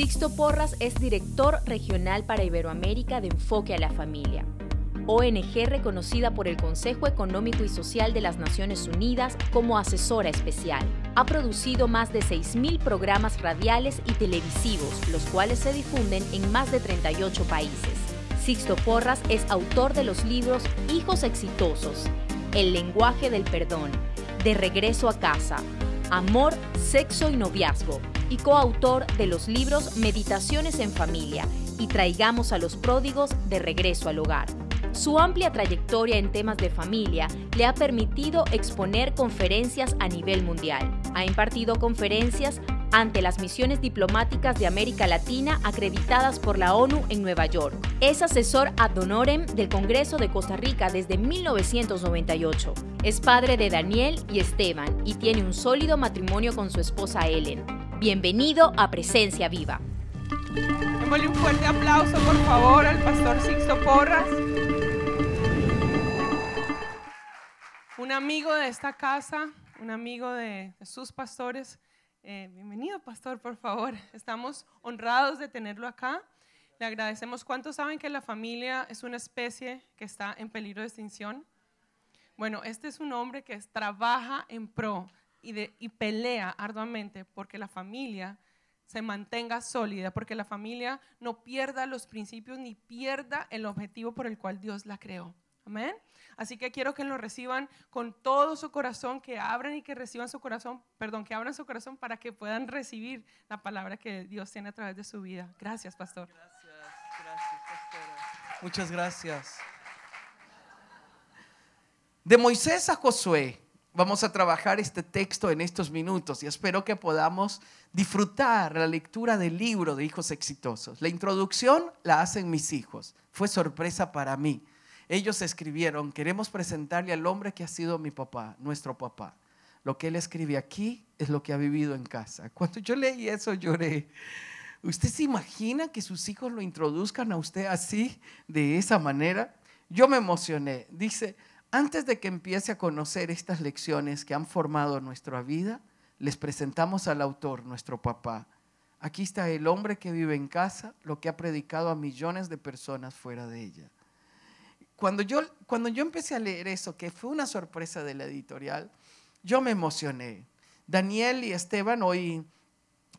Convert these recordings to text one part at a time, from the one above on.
Sixto Porras es director regional para Iberoamérica de Enfoque a la Familia, ONG reconocida por el Consejo Económico y Social de las Naciones Unidas como asesora especial. Ha producido más de 6.000 programas radiales y televisivos, los cuales se difunden en más de 38 países. Sixto Porras es autor de los libros Hijos Exitosos, El lenguaje del perdón, De regreso a casa, Amor, Sexo y Noviazgo, y coautor de los libros Meditaciones en Familia y Traigamos a los pródigos de regreso al hogar. Su amplia trayectoria en temas de familia le ha permitido exponer conferencias a nivel mundial. Ha impartido conferencias ante las misiones diplomáticas de América Latina acreditadas por la ONU en Nueva York. Es asesor ad honorem del Congreso de Costa Rica desde 1998. Es padre de Daniel y Esteban y tiene un sólido matrimonio con su esposa Ellen. Bienvenido a Presencia Viva. Démosle un fuerte aplauso, por favor, al pastor Sixto Porras. Un amigo de esta casa, un amigo de sus pastores. Eh, bienvenido, pastor, por favor. Estamos honrados de tenerlo acá. Le agradecemos. ¿Cuántos saben que la familia es una especie que está en peligro de extinción? Bueno, este es un hombre que trabaja en pro y, pelea arduamente porque la familia se mantenga sólida, porque la familia no pierda los principios ni pierda el objetivo por el cual Dios la creó. Amén. Así que quiero que lo reciban con todo su corazón, que abran y que reciban su corazón, perdón, que abran su corazón para que puedan recibir la palabra que Dios tiene a través de su vida. Gracias, pastor. Gracias, gracias, pastora. Muchas gracias. De Moisés a Josué, vamos a trabajar este texto en estos minutos y espero que podamos disfrutar la lectura del libro de Hijos Exitosos. La introducción la hacen mis hijos. Fue sorpresa para mí ellos escribieron, queremos presentarle al hombre que ha sido mi papá, nuestro papá. Lo que él escribe aquí es lo que ha vivido en casa. Cuando yo leí eso lloré. ¿Usted se imagina que sus hijos lo introduzcan a usted así, de esa manera? Yo me emocioné. Dice, antes de que empiece a conocer estas lecciones que han formado nuestra vida, les presentamos al autor, nuestro papá. Aquí está el hombre que vive en casa, lo que ha predicado a millones de personas fuera de ella. Cuando yo, cuando yo empecé a leer eso, que fue una sorpresa de la editorial, yo me emocioné. Daniel y Esteban hoy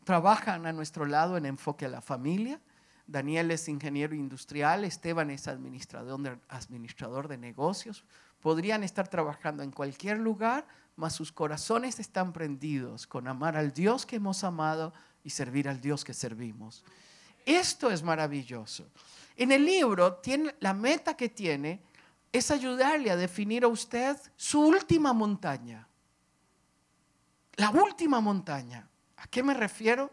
trabajan a nuestro lado en enfoque a la familia. Daniel es ingeniero industrial, Esteban es administrador de, administrador de negocios. Podrían estar trabajando en cualquier lugar, mas sus corazones están prendidos con amar al Dios que hemos amado y servir al Dios que servimos. Esto es maravilloso. En el libro, tiene, la meta que tiene es ayudarle a definir a usted su última montaña. La última montaña. ¿A qué me refiero?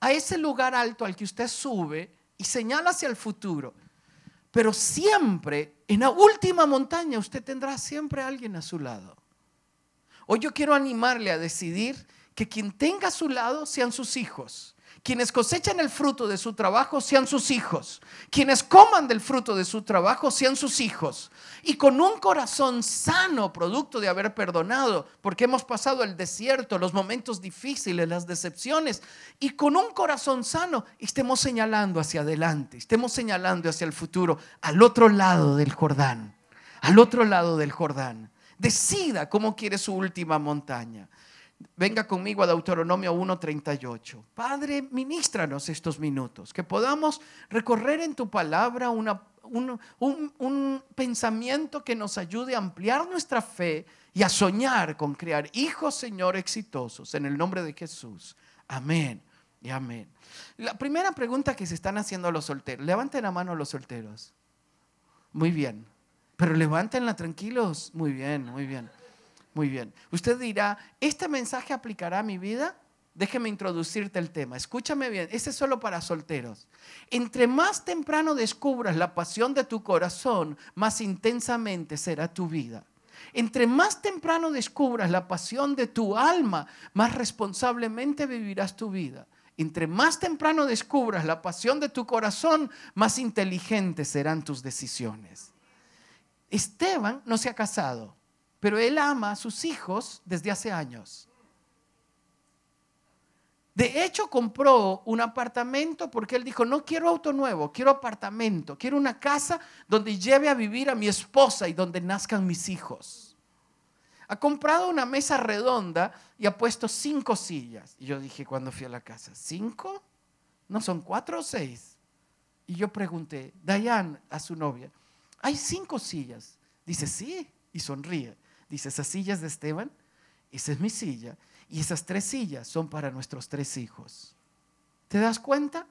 A ese lugar alto al que usted sube y señala hacia el futuro. Pero siempre, en la última montaña, usted tendrá siempre a alguien a su lado. Hoy yo quiero animarle a decidir que quien tenga a su lado sean sus hijos quienes cosechan el fruto de su trabajo sean sus hijos. Quienes coman del fruto de su trabajo sean sus hijos. Y con un corazón sano, producto de haber perdonado, porque hemos pasado el desierto, los momentos difíciles, las decepciones, y con un corazón sano estemos señalando hacia adelante, estemos señalando hacia el futuro, al otro lado del Jordán, al otro lado del Jordán. Decida cómo quiere su última montaña. Venga conmigo a Deuteronomio 1.38. Padre, ministranos estos minutos, que podamos recorrer en tu palabra un, un pensamiento que nos ayude a ampliar nuestra fe y a soñar con crear hijos, Señor, exitosos. En el nombre de Jesús. Amén y amén. La primera pregunta que se están haciendo los solteros. Levanten la mano los solteros. Muy bien. Pero levántenla tranquilos. Muy bien, muy bien. Muy bien. Usted dirá, ¿este mensaje aplicará a mi vida? Déjeme introducirte el tema. Escúchame bien, ese es solo para solteros. Entre más temprano descubras la pasión de tu corazón, más intensamente será tu vida. Entre más temprano descubras la pasión de tu alma, más responsablemente vivirás tu vida. Entre más temprano descubras la pasión de tu corazón, más inteligentes serán tus decisiones. Esteban no se ha casado pero él ama a sus hijos desde hace años. De hecho, compró un apartamento porque él dijo, no quiero auto nuevo, quiero apartamento, quiero una casa donde lleve a vivir a mi esposa y donde nazcan mis hijos. Ha comprado una mesa redonda y ha puesto cinco sillas. Y yo dije cuando fui a la casa, ¿cinco? ¿No son cuatro o seis? Y yo pregunté, Dayan, a su novia, ¿hay cinco sillas? Dice, sí, y sonríe. Dice, ¿esas sillas de Esteban? Esa es mi silla. Y esas tres sillas son para nuestros tres hijos. ¿Te das cuenta?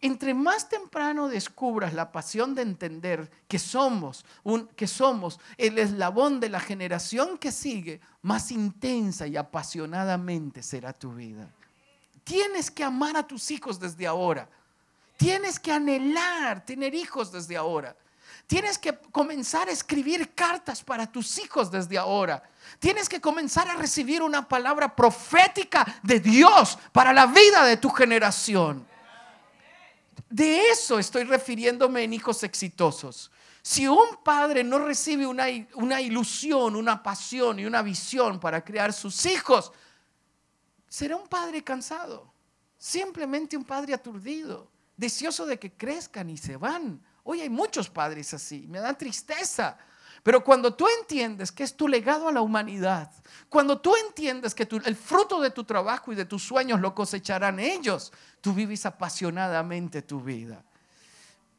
Entre más temprano descubras la pasión de entender que somos, un, que somos el eslabón de la generación que sigue, más intensa y apasionadamente será tu vida. Tienes que amar a tus hijos desde ahora. Tienes que anhelar tener hijos desde ahora. Tienes que comenzar a escribir cartas para tus hijos desde ahora. Tienes que comenzar a recibir una palabra profética de Dios para la vida de tu generación. De eso estoy refiriéndome en hijos exitosos. Si un padre no recibe una, una, ilusión, una pasión y una visión para crear sus hijos, será un padre cansado, simplemente un padre aturdido, deseoso de que crezcan y se van. Hoy hay muchos padres así, me da tristeza. Pero cuando tú entiendes que es tu legado a la humanidad, cuando tú entiendes que el fruto de tu trabajo y de tus sueños lo cosecharán ellos, tú vives apasionadamente tu vida.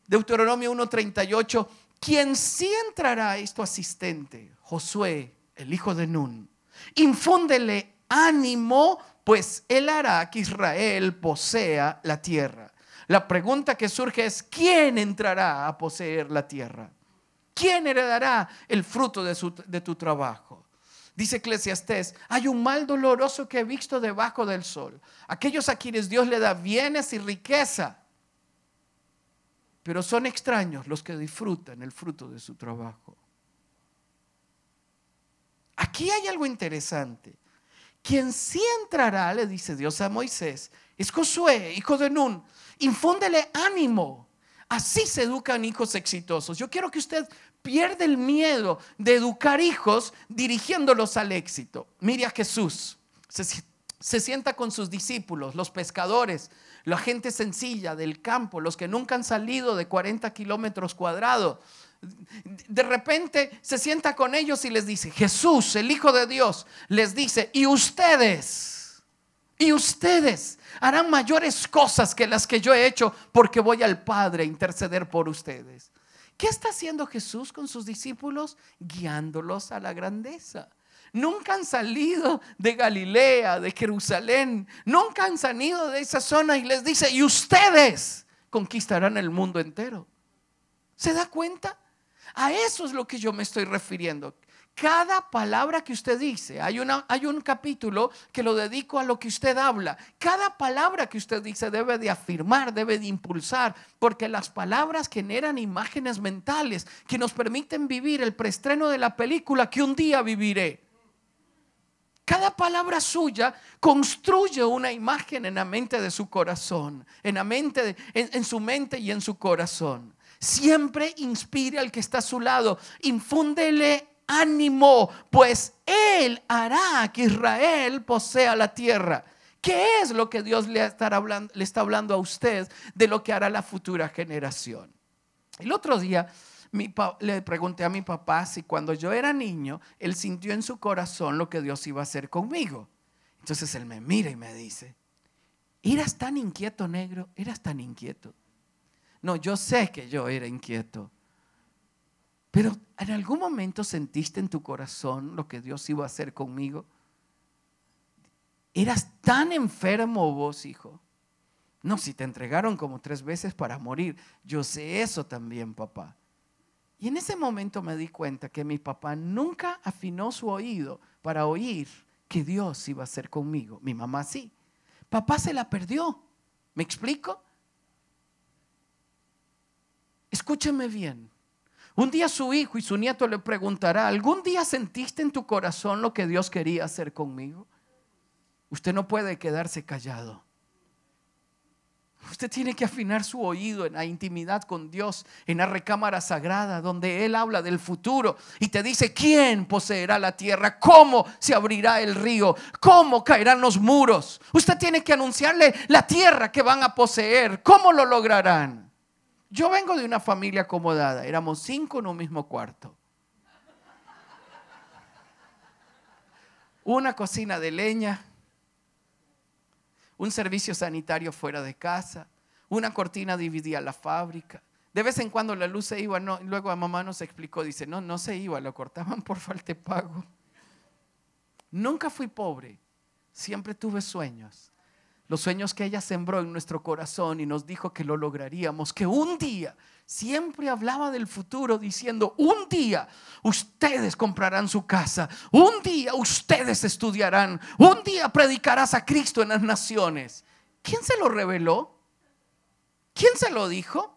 Deuteronomio 1:38, quien sí entrará a esto asistente, Josué, el hijo de Nun, infúndele ánimo, pues él hará que Israel posea la tierra. La pregunta que surge es, ¿quién entrará a poseer la tierra? ¿Quién heredará el fruto de, tu trabajo? Dice Eclesiastés, hay un mal doloroso que he visto debajo del sol. Aquellos a quienes Dios le da bienes y riqueza, pero son extraños los que disfrutan el fruto de su trabajo. Aquí hay algo interesante. Quien sí entrará, le dice Dios a Moisés, es Josué, hijo de Nun. Infúndele ánimo. Así se educan hijos exitosos. Yo quiero que usted pierda el miedo de educar hijos dirigiéndolos al éxito. Mire a Jesús. Se, se, sienta con sus discípulos, los pescadores, la gente sencilla del campo, los que nunca han salido de 40 kilómetros cuadrados. De repente se sienta con ellos y les dice, Jesús, el Hijo de Dios, les dice, y ustedes, y ustedes harán mayores cosas que las que yo he hecho porque voy al Padre a interceder por ustedes. ¿Qué está haciendo Jesús con sus discípulos? Guiándolos a la grandeza. Nunca han salido de Galilea, de Jerusalén. Nunca han salido de esa zona y les dice, y ustedes conquistarán el mundo entero. ¿Se da cuenta? A eso es lo que yo me estoy refiriendo. Cada palabra que usted dice, hay, hay un capítulo que lo dedico a lo que usted habla. Cada palabra que usted dice debe de afirmar, debe de impulsar, porque las palabras generan imágenes mentales que nos permiten vivir el preestreno de la película que un día viviré. Cada palabra suya construye una imagen en la mente de su corazón, en la mente, en su mente y en su corazón. Siempre inspire al que está a su lado, infúndele ánimo, pues Él hará que Israel posea la tierra. ¿Qué es lo que Dios le, está hablando a usted de lo que hará la futura generación? El otro día le pregunté a mi papá si cuando yo era niño, él sintió en su corazón lo que Dios iba a hacer conmigo. Entonces él me mira y me dice, ¿eras tan inquieto negro? ¿Eras tan inquieto? No, yo sé que yo era inquieto. Pero en algún momento sentiste en tu corazón lo que Dios iba a hacer conmigo. Eras tan enfermo vos, hijo. No, si te entregaron como tres veces para morir. Yo sé eso también, papá. Y en ese momento me di cuenta que mi papá nunca afinó su oído para oír que Dios iba a hacer conmigo. Mi mamá sí. Papá se la perdió. ¿Me explico? Escúcheme bien. Un día su hijo y su nieto le preguntará, ¿algún día sentiste en tu corazón lo que Dios quería hacer conmigo? Usted no puede quedarse callado. Usted tiene que afinar su oído en la intimidad con Dios, en la recámara sagrada, donde Él habla del futuro y te dice quién poseerá la tierra, cómo se abrirá el río, cómo caerán los muros. Usted tiene que anunciarle la tierra que van a poseer, cómo lo lograrán. Yo vengo de una familia acomodada, éramos cinco en un mismo cuarto. Una cocina de leña, un servicio sanitario fuera de casa, una cortina dividía la fábrica. De vez en cuando la luz se iba, no, luego a mamá nos explicó, dice, no, no se iba, lo cortaban por falta de pago. Nunca fui pobre, siempre tuve sueños. Los sueños que ella sembró en nuestro corazón y nos dijo que lo lograríamos, que un día siempre hablaba del futuro diciendo, un día ustedes comprarán su casa, un día ustedes estudiarán, un día predicarás a Cristo en las naciones. ¿Quién se lo reveló? ¿Quién se lo dijo?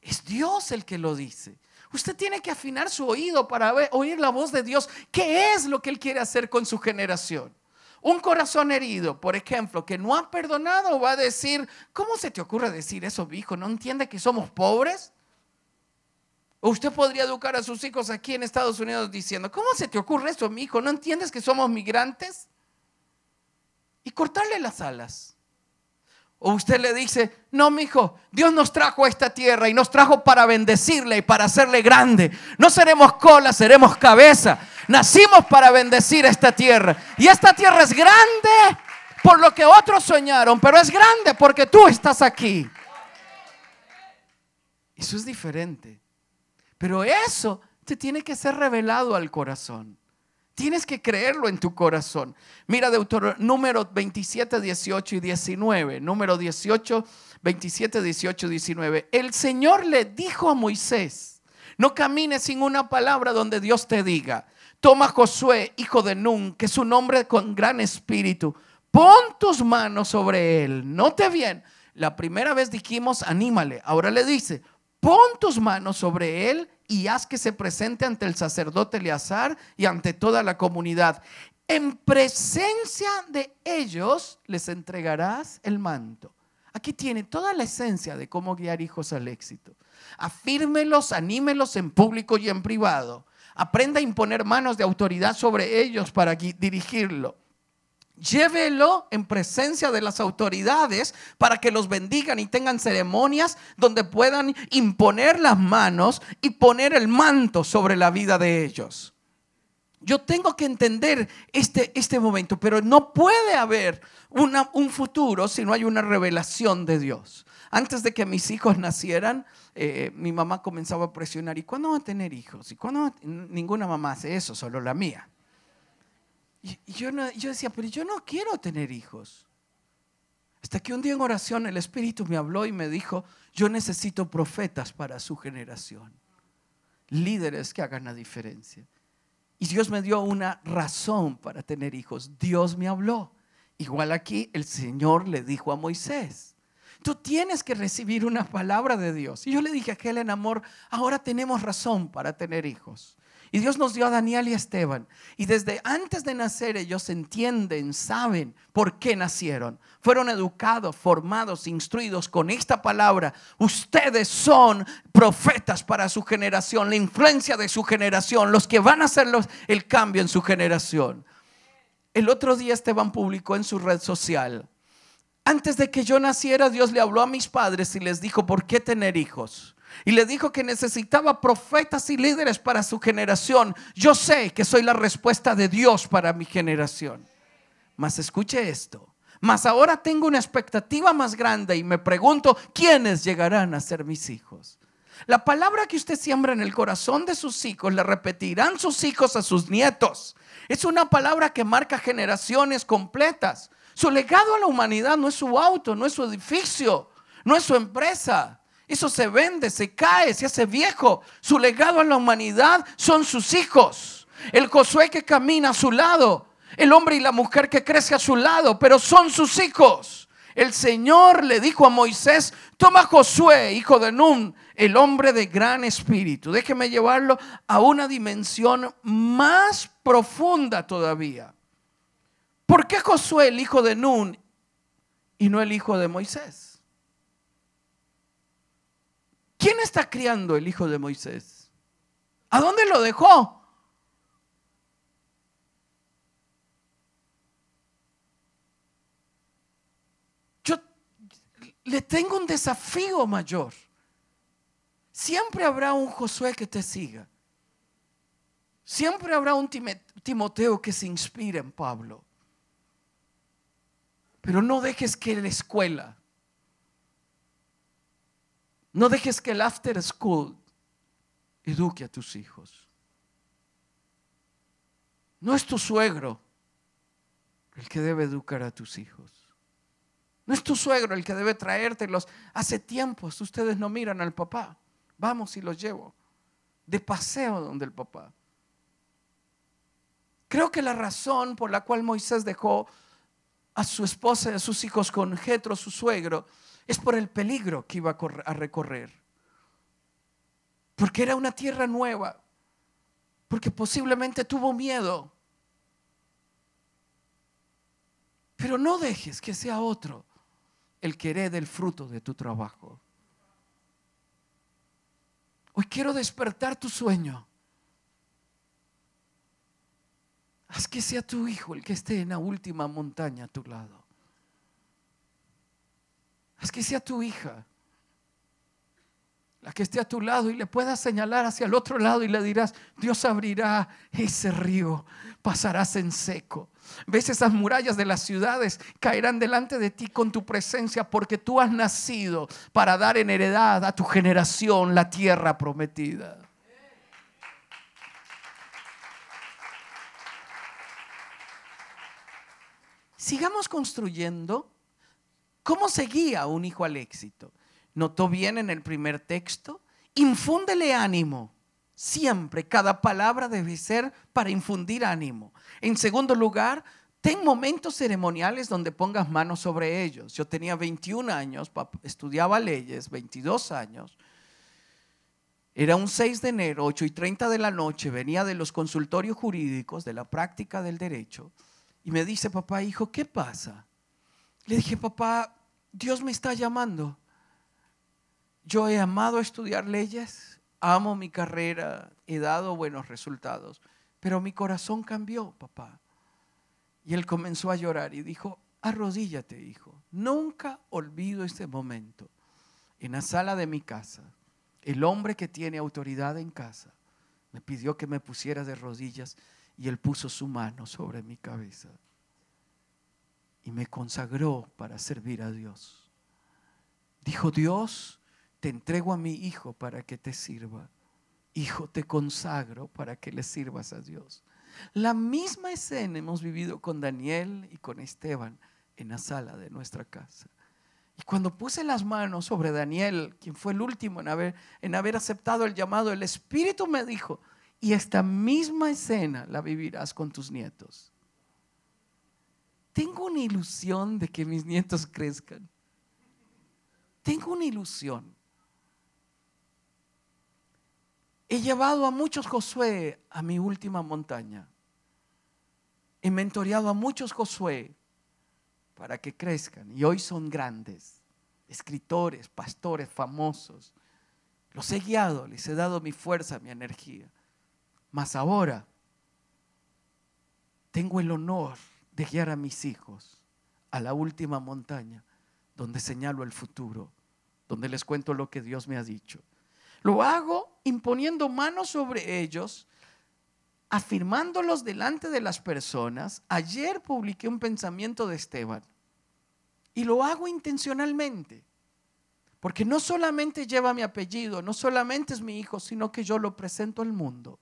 Es Dios el que lo dice. Usted tiene que afinar su oído para oír la voz de Dios. ¿Qué es lo que Él quiere hacer con su generación? Un corazón herido, por ejemplo, que no ha perdonado, va a decir, ¿cómo se te ocurre decir eso, hijo? ¿No entiende que somos pobres? Usted podría educar a sus hijos aquí en Estados Unidos diciendo, ¿cómo se te ocurre eso, mi hijo? ¿No entiendes que somos migrantes? Y cortarle las alas. O usted le dice, no, mi hijo, Dios nos trajo a esta tierra y nos trajo para bendecirle y para hacerle grande. No seremos cola, seremos cabeza. Nacimos para bendecir esta tierra. Y esta tierra es grande por lo que otros soñaron, pero es grande porque tú estás aquí. Eso es diferente. Pero eso te tiene que ser revelado al corazón. Tienes que creerlo en tu corazón. Mira Deuteronomio número 27, 18 y 19. Número 18, 27, 18 y 19. El Señor le dijo a Moisés, no camines sin una palabra donde Dios te diga. Toma Josué, hijo de Nun, que es un hombre con gran espíritu. Pon tus manos sobre él. Note bien, la primera vez dijimos, anímale. Ahora le dice, pon tus manos sobre él y haz que se presente ante el sacerdote Eleazar y ante toda la comunidad. En presencia de ellos les entregarás el manto. Aquí tiene toda la esencia de cómo guiar hijos al éxito. Afírmelos, anímelos en público y en privado. Aprenda a imponer manos de autoridad sobre ellos para dirigirlo. Llévelo en presencia de las autoridades para que los bendigan y tengan ceremonias donde puedan imponer las manos y poner el manto sobre la vida de ellos. Yo tengo que entender este, este momento, pero no puede haber un futuro si no hay una revelación de Dios. Antes de que mis hijos nacieran, eh, mi mamá comenzaba a presionar, ¿y cuándo va a tener hijos? ¿Y cuándo Ninguna mamá hace eso, solo la mía. Y, yo, yo decía, pero yo no quiero tener hijos. Hasta que un día en oración el Espíritu me habló y me dijo, yo necesito profetas para su generación, líderes que hagan la diferencia. Y Dios me dio una razón para tener hijos. Dios me habló. Igual aquí el Señor le dijo a Moisés, Tú tienes que recibir una palabra de Dios. Y yo le dije a Helen, amor, ahora tenemos razón para tener hijos. Y Dios nos dio a Daniel y a Esteban. Y desde antes de nacer ellos entienden, saben por qué nacieron. Fueron educados, formados, instruidos con esta palabra. Ustedes son profetas para su generación, la influencia de su generación, los que van a hacer el cambio en su generación. El otro día Esteban publicó en su red social antes de que yo naciera, Dios le habló a mis padres y les dijo, ¿por qué tener hijos? Y le dijo que necesitaba profetas y líderes para su generación. Yo sé que soy la respuesta de Dios para mi generación. Mas escuche esto. Mas ahora tengo una expectativa más grande y me pregunto, ¿quiénes llegarán a ser mis hijos? La palabra que usted siembra en el corazón de sus hijos la repetirán sus hijos a sus nietos. Es una palabra que marca generaciones completas. Su legado a la humanidad no es su auto, no es su edificio, no es su empresa. Eso se vende, se cae, se hace viejo. Su legado a la humanidad son sus hijos. El Josué que camina a su lado, el hombre y la mujer que crece a su lado, pero son sus hijos. El Señor le dijo a Moisés, toma Josué, hijo de Nun, el hombre de gran espíritu. Déjeme llevarlo a una dimensión más profunda todavía. ¿Por qué Josué, el hijo de Nun, y no el hijo de Moisés. ¿Quién está criando el hijo de Moisés? ¿A dónde lo dejó? Yo le tengo un desafío mayor. Siempre habrá un Josué que te siga. Siempre habrá un Timoteo que se inspire en Pablo. Pero no dejes que la escuela, no dejes que el after school eduque a tus hijos. No es tu suegro el que debe educar a tus hijos. No es tu suegro el que debe traértelos. Hace tiempos ustedes no miran al papá. Vamos y los llevo de paseo donde el papá. Creo que la razón por la cual Moisés dejó a su esposa y a sus hijos con Jetro, su suegro, es por el peligro que iba a recorrer. Porque era una tierra nueva. Porque posiblemente tuvo miedo. Pero no dejes que sea otro el que herede el fruto de tu trabajo. Hoy quiero despertar tu sueño. Haz que sea tu hijo el que esté en la última montaña a tu lado. Haz que sea tu hija la que esté a tu lado y le puedas señalar hacia el otro lado y le dirás, Dios abrirá ese río, pasarás en seco. Ves esas murallas de las ciudades caerán delante de ti con tu presencia porque tú has nacido para dar en heredad a tu generación la tierra prometida. Sigamos construyendo. ¿Cómo seguía un hijo al éxito? ¿Notó bien en el primer texto? Infúndele ánimo. Siempre, cada palabra debe ser para infundir ánimo. En segundo lugar, ten momentos ceremoniales donde pongas manos sobre ellos. Yo tenía 21 años, estudiaba leyes, 22 años. Era un 6 de enero, 8 y 30 de la noche, venía de los consultorios jurídicos, de la práctica del derecho. Y me dice, papá, hijo, ¿qué pasa? Le dije, papá, Dios me está llamando. Yo he amado estudiar leyes, amo mi carrera, he dado buenos resultados, pero mi corazón cambió, papá. Y él comenzó a llorar y dijo, arrodíllate, hijo. Nunca olvido este momento. En la sala de mi casa, el hombre que tiene autoridad en casa me pidió que me pusiera de rodillas y Él puso su mano sobre mi cabeza y me consagró para servir a Dios. Dijo Dios, te entrego a mi hijo para que te sirva. Hijo, te consagro para que le sirvas a Dios. La misma escena hemos vivido con Daniel y con Esteban en la sala de nuestra casa. Y cuando puse las manos sobre Daniel, quien fue el último en haber, en haber aceptado el llamado, el Espíritu me dijo, y esta misma escena la vivirás con tus nietos. Tengo una ilusión de que mis nietos crezcan. Tengo una ilusión. He llevado a muchos Josué a mi última montaña. He mentoreado a muchos Josué para que crezcan. Y hoy son grandes, escritores, pastores famosos. Los he guiado, les he dado mi fuerza, mi energía. Mas ahora tengo el honor de guiar a mis hijos a la última montaña donde señalo el futuro, donde les cuento lo que Dios me ha dicho. Lo hago imponiendo manos sobre ellos, afirmándolos delante de las personas. Ayer publiqué un pensamiento de Esteban y lo hago intencionalmente. Porque no solamente lleva mi apellido, no solamente es mi hijo, sino que yo lo presento al mundo.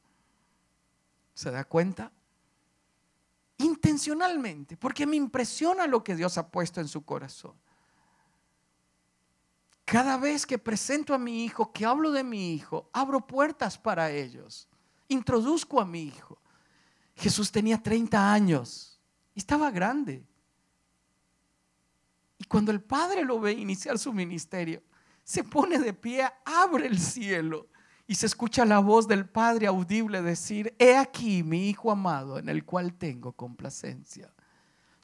¿Se da cuenta? Intencionalmente, porque me impresiona lo que Dios ha puesto en su corazón. Cada vez que presento a mi hijo, que hablo de mi hijo, abro puertas para ellos. Introduzco a mi hijo. Jesús tenía 30 años y estaba grande. Y cuando el Padre lo ve iniciar su ministerio, se pone de pie, abre el cielo y se escucha la voz del Padre audible decir, he aquí mi Hijo amado en el cual tengo complacencia.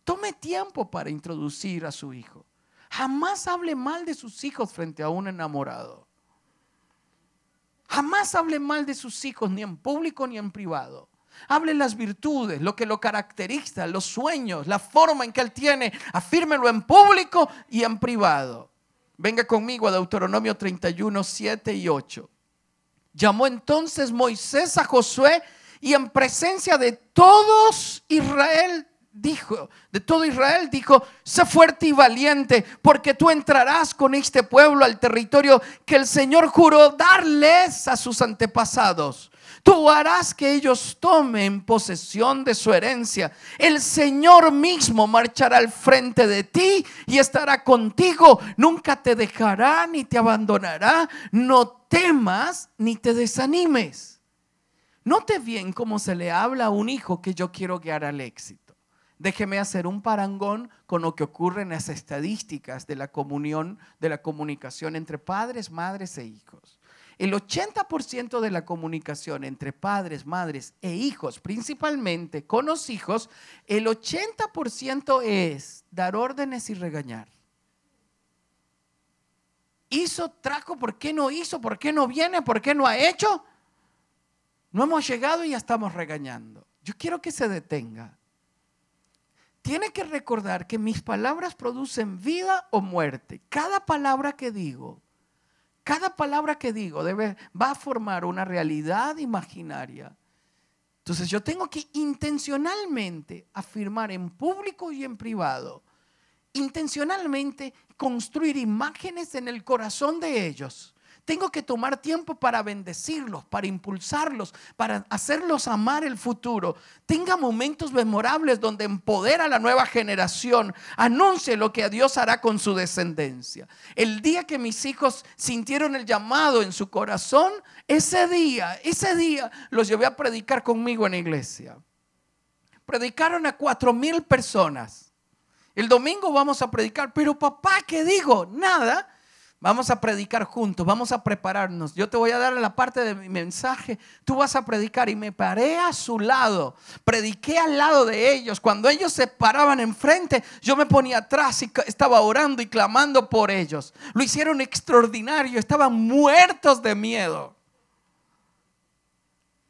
Tome tiempo para introducir a su Hijo. Jamás hable mal de sus hijos frente a un enamorado. Jamás hable mal de sus hijos, ni en público ni en privado. Hable las virtudes, lo que lo caracteriza, los sueños, la forma en que él tiene. Afírmelo en público y en privado. Venga conmigo a Deuteronomio 31, 7 y 8. Llamó entonces Moisés a Josué y en presencia de todos Israel dijo, de todo Israel dijo, sé fuerte y valiente, porque tú entrarás con este pueblo al territorio que el Señor juró darles a sus antepasados. Tú harás que ellos tomen posesión de su herencia. El Señor mismo marchará al frente de ti y estará contigo. Nunca te dejará ni te abandonará. No temas ni te desanimes. Note bien cómo se le habla a un hijo que yo quiero guiar al éxito. Déjeme hacer un parangón con lo que ocurre en las estadísticas de la comunión, de la comunicación entre padres, madres e hijos. El 80% de la comunicación entre padres, madres e hijos, principalmente con los hijos, el 80% es dar órdenes y regañar. Hizo, trajo, ¿por qué no hizo? ¿Por qué no viene? ¿Por qué no ha hecho? No hemos llegado y ya estamos regañando. Yo quiero que se detenga. Tiene que recordar que mis palabras producen vida o muerte. Cada palabra que digo cada palabra que digo debe, va a formar una realidad imaginaria. Entonces yo tengo que intencionalmente afirmar en público y en privado, intencionalmente construir imágenes en el corazón de ellos tengo que tomar tiempo para bendecirlos, para impulsarlos, para hacerlos amar el futuro. Tenga momentos memorables donde empodera a la nueva generación. Anuncie lo que Dios hará con su descendencia. El día que mis hijos sintieron el llamado en su corazón, ese día, ese día los llevé a predicar conmigo en la iglesia. Predicaron a cuatro mil personas. El domingo vamos a predicar, pero papá, ¿qué digo? Nada Vamos a predicar juntos, vamos a prepararnos. Yo te voy a dar la parte de mi mensaje, tú vas a predicar y me paré a su lado, prediqué al lado de ellos. Cuando ellos se paraban enfrente, yo me ponía atrás y estaba orando y clamando por ellos. Lo hicieron extraordinario, estaban muertos de miedo.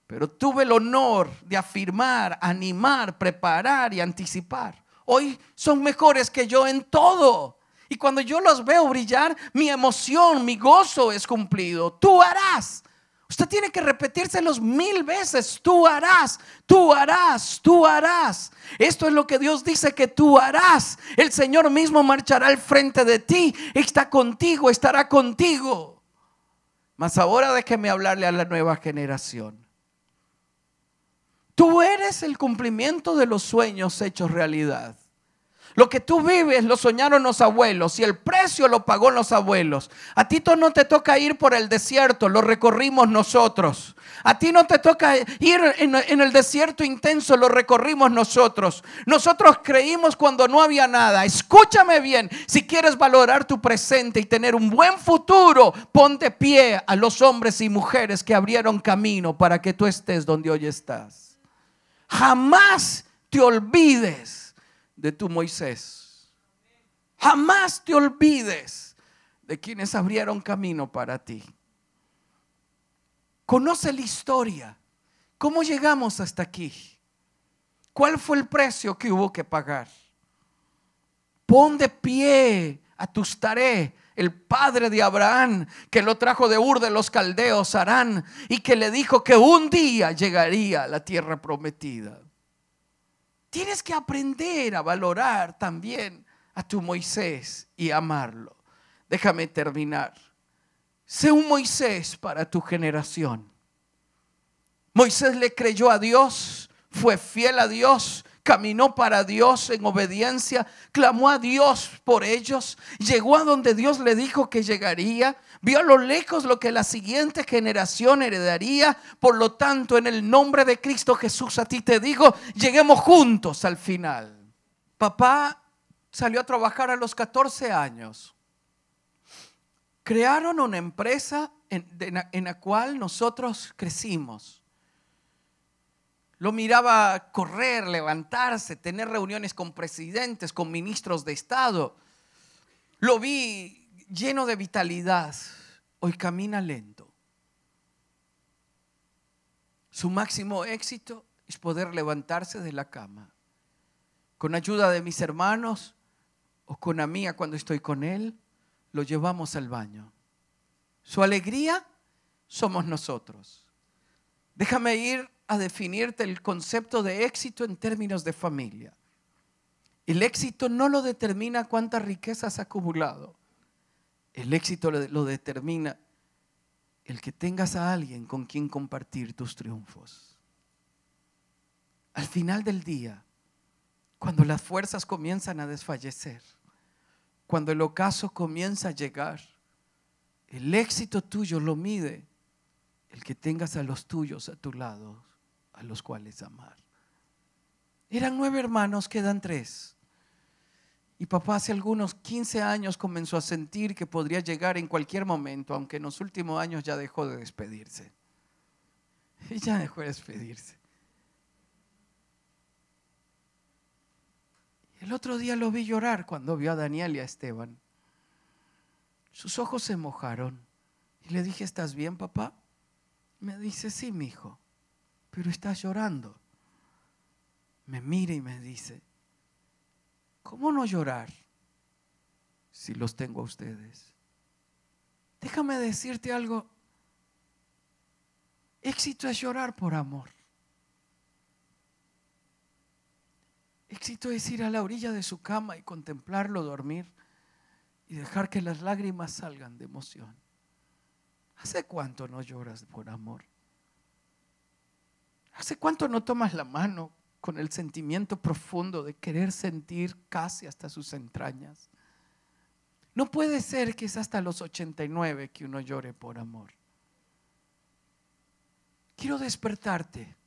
Pero tuve el honor de afirmar, animar, preparar y anticipar. Hoy son mejores que yo en todo. Y cuando yo los veo brillar, mi emoción, mi gozo es cumplido. Tú harás. Usted tiene que repetírselos mil veces. Tú harás, tú harás, tú harás. Esto es lo que Dios dice que tú harás. El Señor mismo marchará al frente de ti. Está contigo, estará contigo. Mas ahora déjeme hablarle a la nueva generación. Tú eres el cumplimiento de los sueños hechos realidad. Lo que tú vives lo soñaron los abuelos y el precio lo pagó los abuelos. A ti no te toca ir por el desierto, lo recorrimos nosotros. A ti no te toca ir en, el desierto intenso, lo recorrimos nosotros. Nosotros creímos cuando no había nada. Escúchame bien, si quieres valorar tu presente y tener un buen futuro, ponte pie a los hombres y mujeres que abrieron camino para que tú estés donde hoy estás. Jamás te olvides de tu Moisés. Jamás te olvides de quienes abrieron camino para ti. Conoce la historia. ¿Cómo llegamos hasta aquí? ¿Cuál fue el precio que hubo que pagar? Pon de pie a tus tareas el padre de Abraham, que lo trajo de Ur de los Caldeos, Arán, y que le dijo que un día llegaría a la tierra prometida. Tienes que aprender a valorar también a tu Moisés y amarlo. Déjame terminar. Sé un Moisés para tu generación. Moisés le creyó a Dios, fue fiel a Dios, caminó para Dios en obediencia, clamó a Dios por ellos, llegó a donde Dios le dijo que llegaría, Vio a lo lejos lo que la siguiente generación heredaría. Por lo tanto, en el nombre de Cristo Jesús a ti te digo, lleguemos juntos al final. Papá salió a trabajar a los 14 años. Crearon una empresa en, en la cual nosotros crecimos. Lo miraba correr, levantarse, tener reuniones con presidentes, con ministros de Estado Lo vi lleno de vitalidad. Hoy camina lento. Su máximo éxito es poder levantarse de la cama. Con ayuda de mis hermanos o con Amía cuando estoy con él, lo llevamos al baño. Su alegría somos nosotros. Déjame ir a definirte el concepto de éxito en términos de familia. El éxito no lo determina cuántas riquezas has acumulado. El éxito lo determina el que tengas a alguien con quien compartir tus triunfos. Al final del día, cuando las fuerzas comienzan a desfallecer, cuando el ocaso comienza a llegar, el éxito tuyo lo mide el que tengas a los tuyos a tu lado, a los cuales amar. Eran nueve hermanos, quedan tres. Y papá hace algunos 15 años comenzó a sentir que podría llegar en cualquier momento, aunque en los últimos años ya dejó de despedirse. Y ya dejó de despedirse. El otro día lo vi llorar cuando vio a Daniel y a Esteban. Sus ojos se mojaron. Y le dije, ¿estás bien, papá? Me dice, sí, mi hijo, pero estás llorando. Me mira y me dice, ¿cómo no llorar si los tengo a ustedes? Déjame decirte algo. Éxito es llorar por amor. Éxito es ir a la orilla de su cama y contemplarlo dormir y dejar que las lágrimas salgan de emoción. ¿Hace cuánto no lloras por amor? ¿Hace cuánto no tomas la mano con el sentimiento profundo de querer sentir casi hasta sus entrañas? No puede ser que es hasta los 89 que uno llore por amor. Quiero despertarte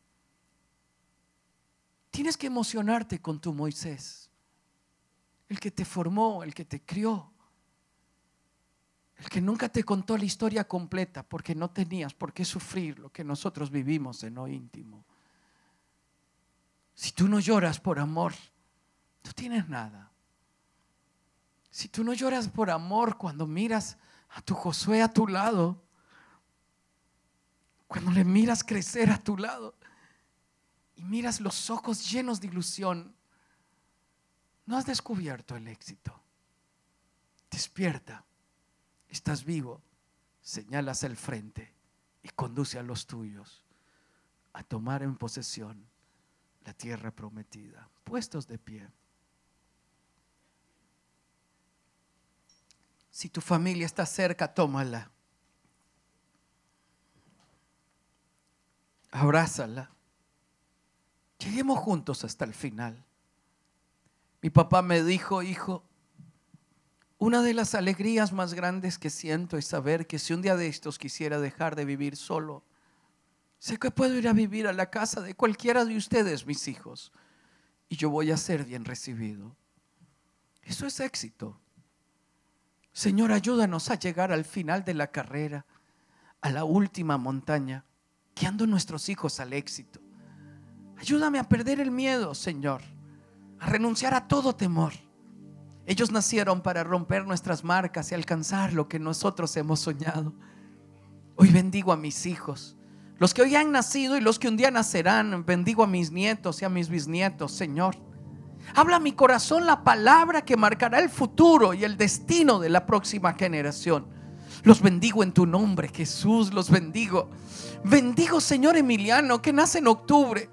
Tienes que emocionarte con tu Moisés, el que te formó, el que te crió, el que nunca te contó la historia completa porque no tenías por qué sufrir lo que nosotros vivimos en lo íntimo. Si tú no lloras por amor, no tienes nada. Si tú no lloras por amor cuando miras a tu Josué a tu lado, cuando le miras crecer a tu lado, y miras los ojos llenos de ilusión, no has descubierto el éxito. Despierta, estás vivo, señalas el frente y conduce a los tuyos a tomar en posesión la tierra prometida, puestos de pie. Si tu familia está cerca, tómala. Abrázala. Lleguemos juntos hasta el final. Mi papá me dijo, hijo, una de las alegrías más grandes que siento es saber que si un día de estos quisiera dejar de vivir solo, sé que puedo ir a vivir a la casa de cualquiera de ustedes, mis hijos, y yo voy a ser bien recibido. Eso es éxito. Señor, ayúdanos a llegar al final de la carrera, a la última montaña, guiando nuestros hijos al éxito. Ayúdame a perder el miedo, Señor, a renunciar a todo temor. Ellos nacieron para romper nuestras marcas y alcanzar lo que nosotros hemos soñado. Hoy bendigo a mis hijos, los que hoy han nacido y los que un día nacerán. Bendigo a mis nietos y a mis bisnietos, Señor. Habla a mi corazón la palabra que marcará el futuro y el destino de la próxima generación. Los bendigo en tu nombre, Jesús, los bendigo. Bendigo, Señor Emiliano, que nace en octubre.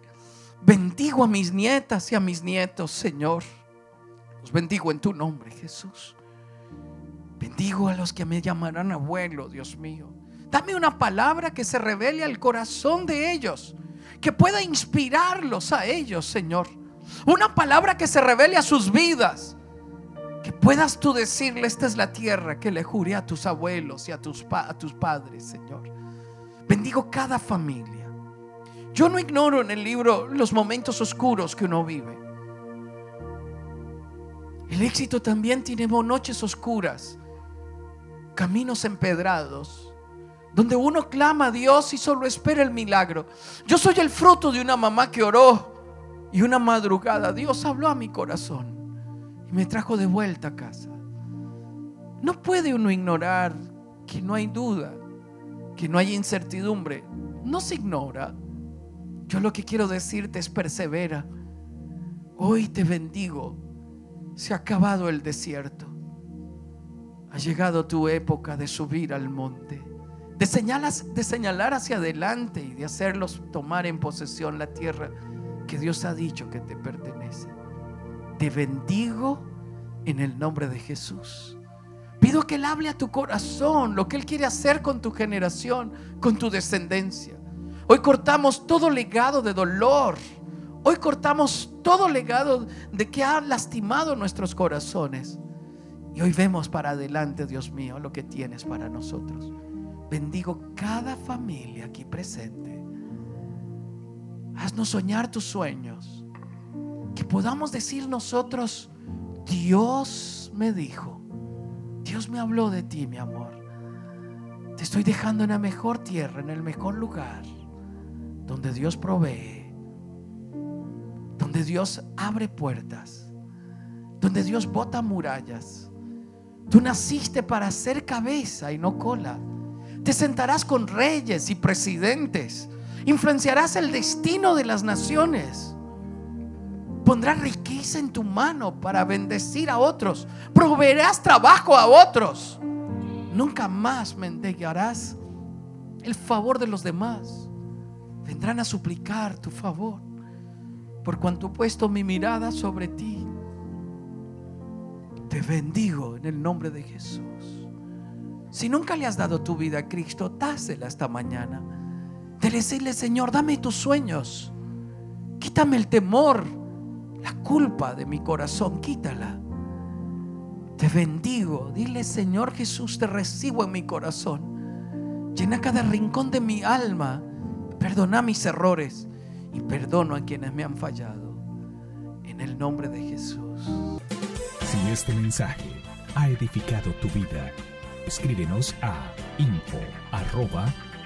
Bendigo a mis nietas y a mis nietos, Señor. Bendigo en tu nombre, Jesús. Bendigo a los que me llamarán abuelo, Dios mío. Dame una palabra que se revele al corazón de ellos, que pueda inspirarlos a ellos, Señor. Una palabra que se revele a sus vidas, que puedas tú decirle, esta es la tierra que le juré a tus abuelos y a tus, a tus padres, Señor. Bendigo cada familia. Yo no ignoro en el libro los momentos oscuros que uno vive. El éxito también tiene noches oscuras, caminos empedrados, donde uno clama a Dios y solo espera el milagro. Yo soy el fruto de una mamá que oró y una madrugada Dios habló a mi corazón y me trajo de vuelta a casa. No puede uno ignorar que no hay duda, que no hay incertidumbre. No se ignora. Yo lo que quiero decirte es persevera. Hoy te bendigo. Se ha acabado el desierto. Ha llegado tu época de subir al monte, de, señalar hacia adelante y de hacerlos tomar en posesión la tierra que Dios ha dicho que te pertenece. Te bendigo en el nombre de Jesús. Pido que Él hable a tu corazón lo que Él quiere hacer con tu generación, con tu descendencia. Hoy cortamos todo legado de dolor. Hoy cortamos todo legado de que ha lastimado nuestros corazones. Y hoy vemos para adelante, Dios mío, lo que tienes para nosotros. Bendigo cada familia aquí presente. Haznos soñar tus sueños. Que podamos decir nosotros, Dios me dijo, Dios me habló de ti, mi amor. Te estoy dejando en la mejor tierra, en el mejor lugar, donde Dios provee, donde Dios abre puertas, donde Dios bota murallas. Tú naciste para ser cabeza y no cola. Te sentarás con reyes y presidentes. Influenciarás el destino de las naciones. Pondrás riqueza en tu mano para bendecir a otros. Proveerás trabajo a otros. Nunca más mendigarás el favor de los demás. Vendrán a suplicar tu favor. Por cuanto he puesto mi mirada sobre ti. Te bendigo en el nombre de Jesús. Si nunca le has dado tu vida a Cristo, dásela esta mañana. De decirle, Señor, dame tus sueños. Quítame el temor la culpa de mi corazón, quítala. Te bendigo. Dile, Señor Jesús, te recibo en mi corazón. Llena cada rincón de mi alma. Perdona mis errores y perdono a quienes me han fallado. En el nombre de Jesús. Si este mensaje ha edificado tu vida, escríbenos a info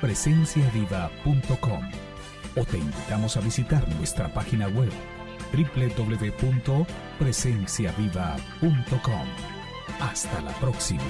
presenciaviva.com o te invitamos a visitar nuestra página web www.presenciaviva.com. Hasta la próxima.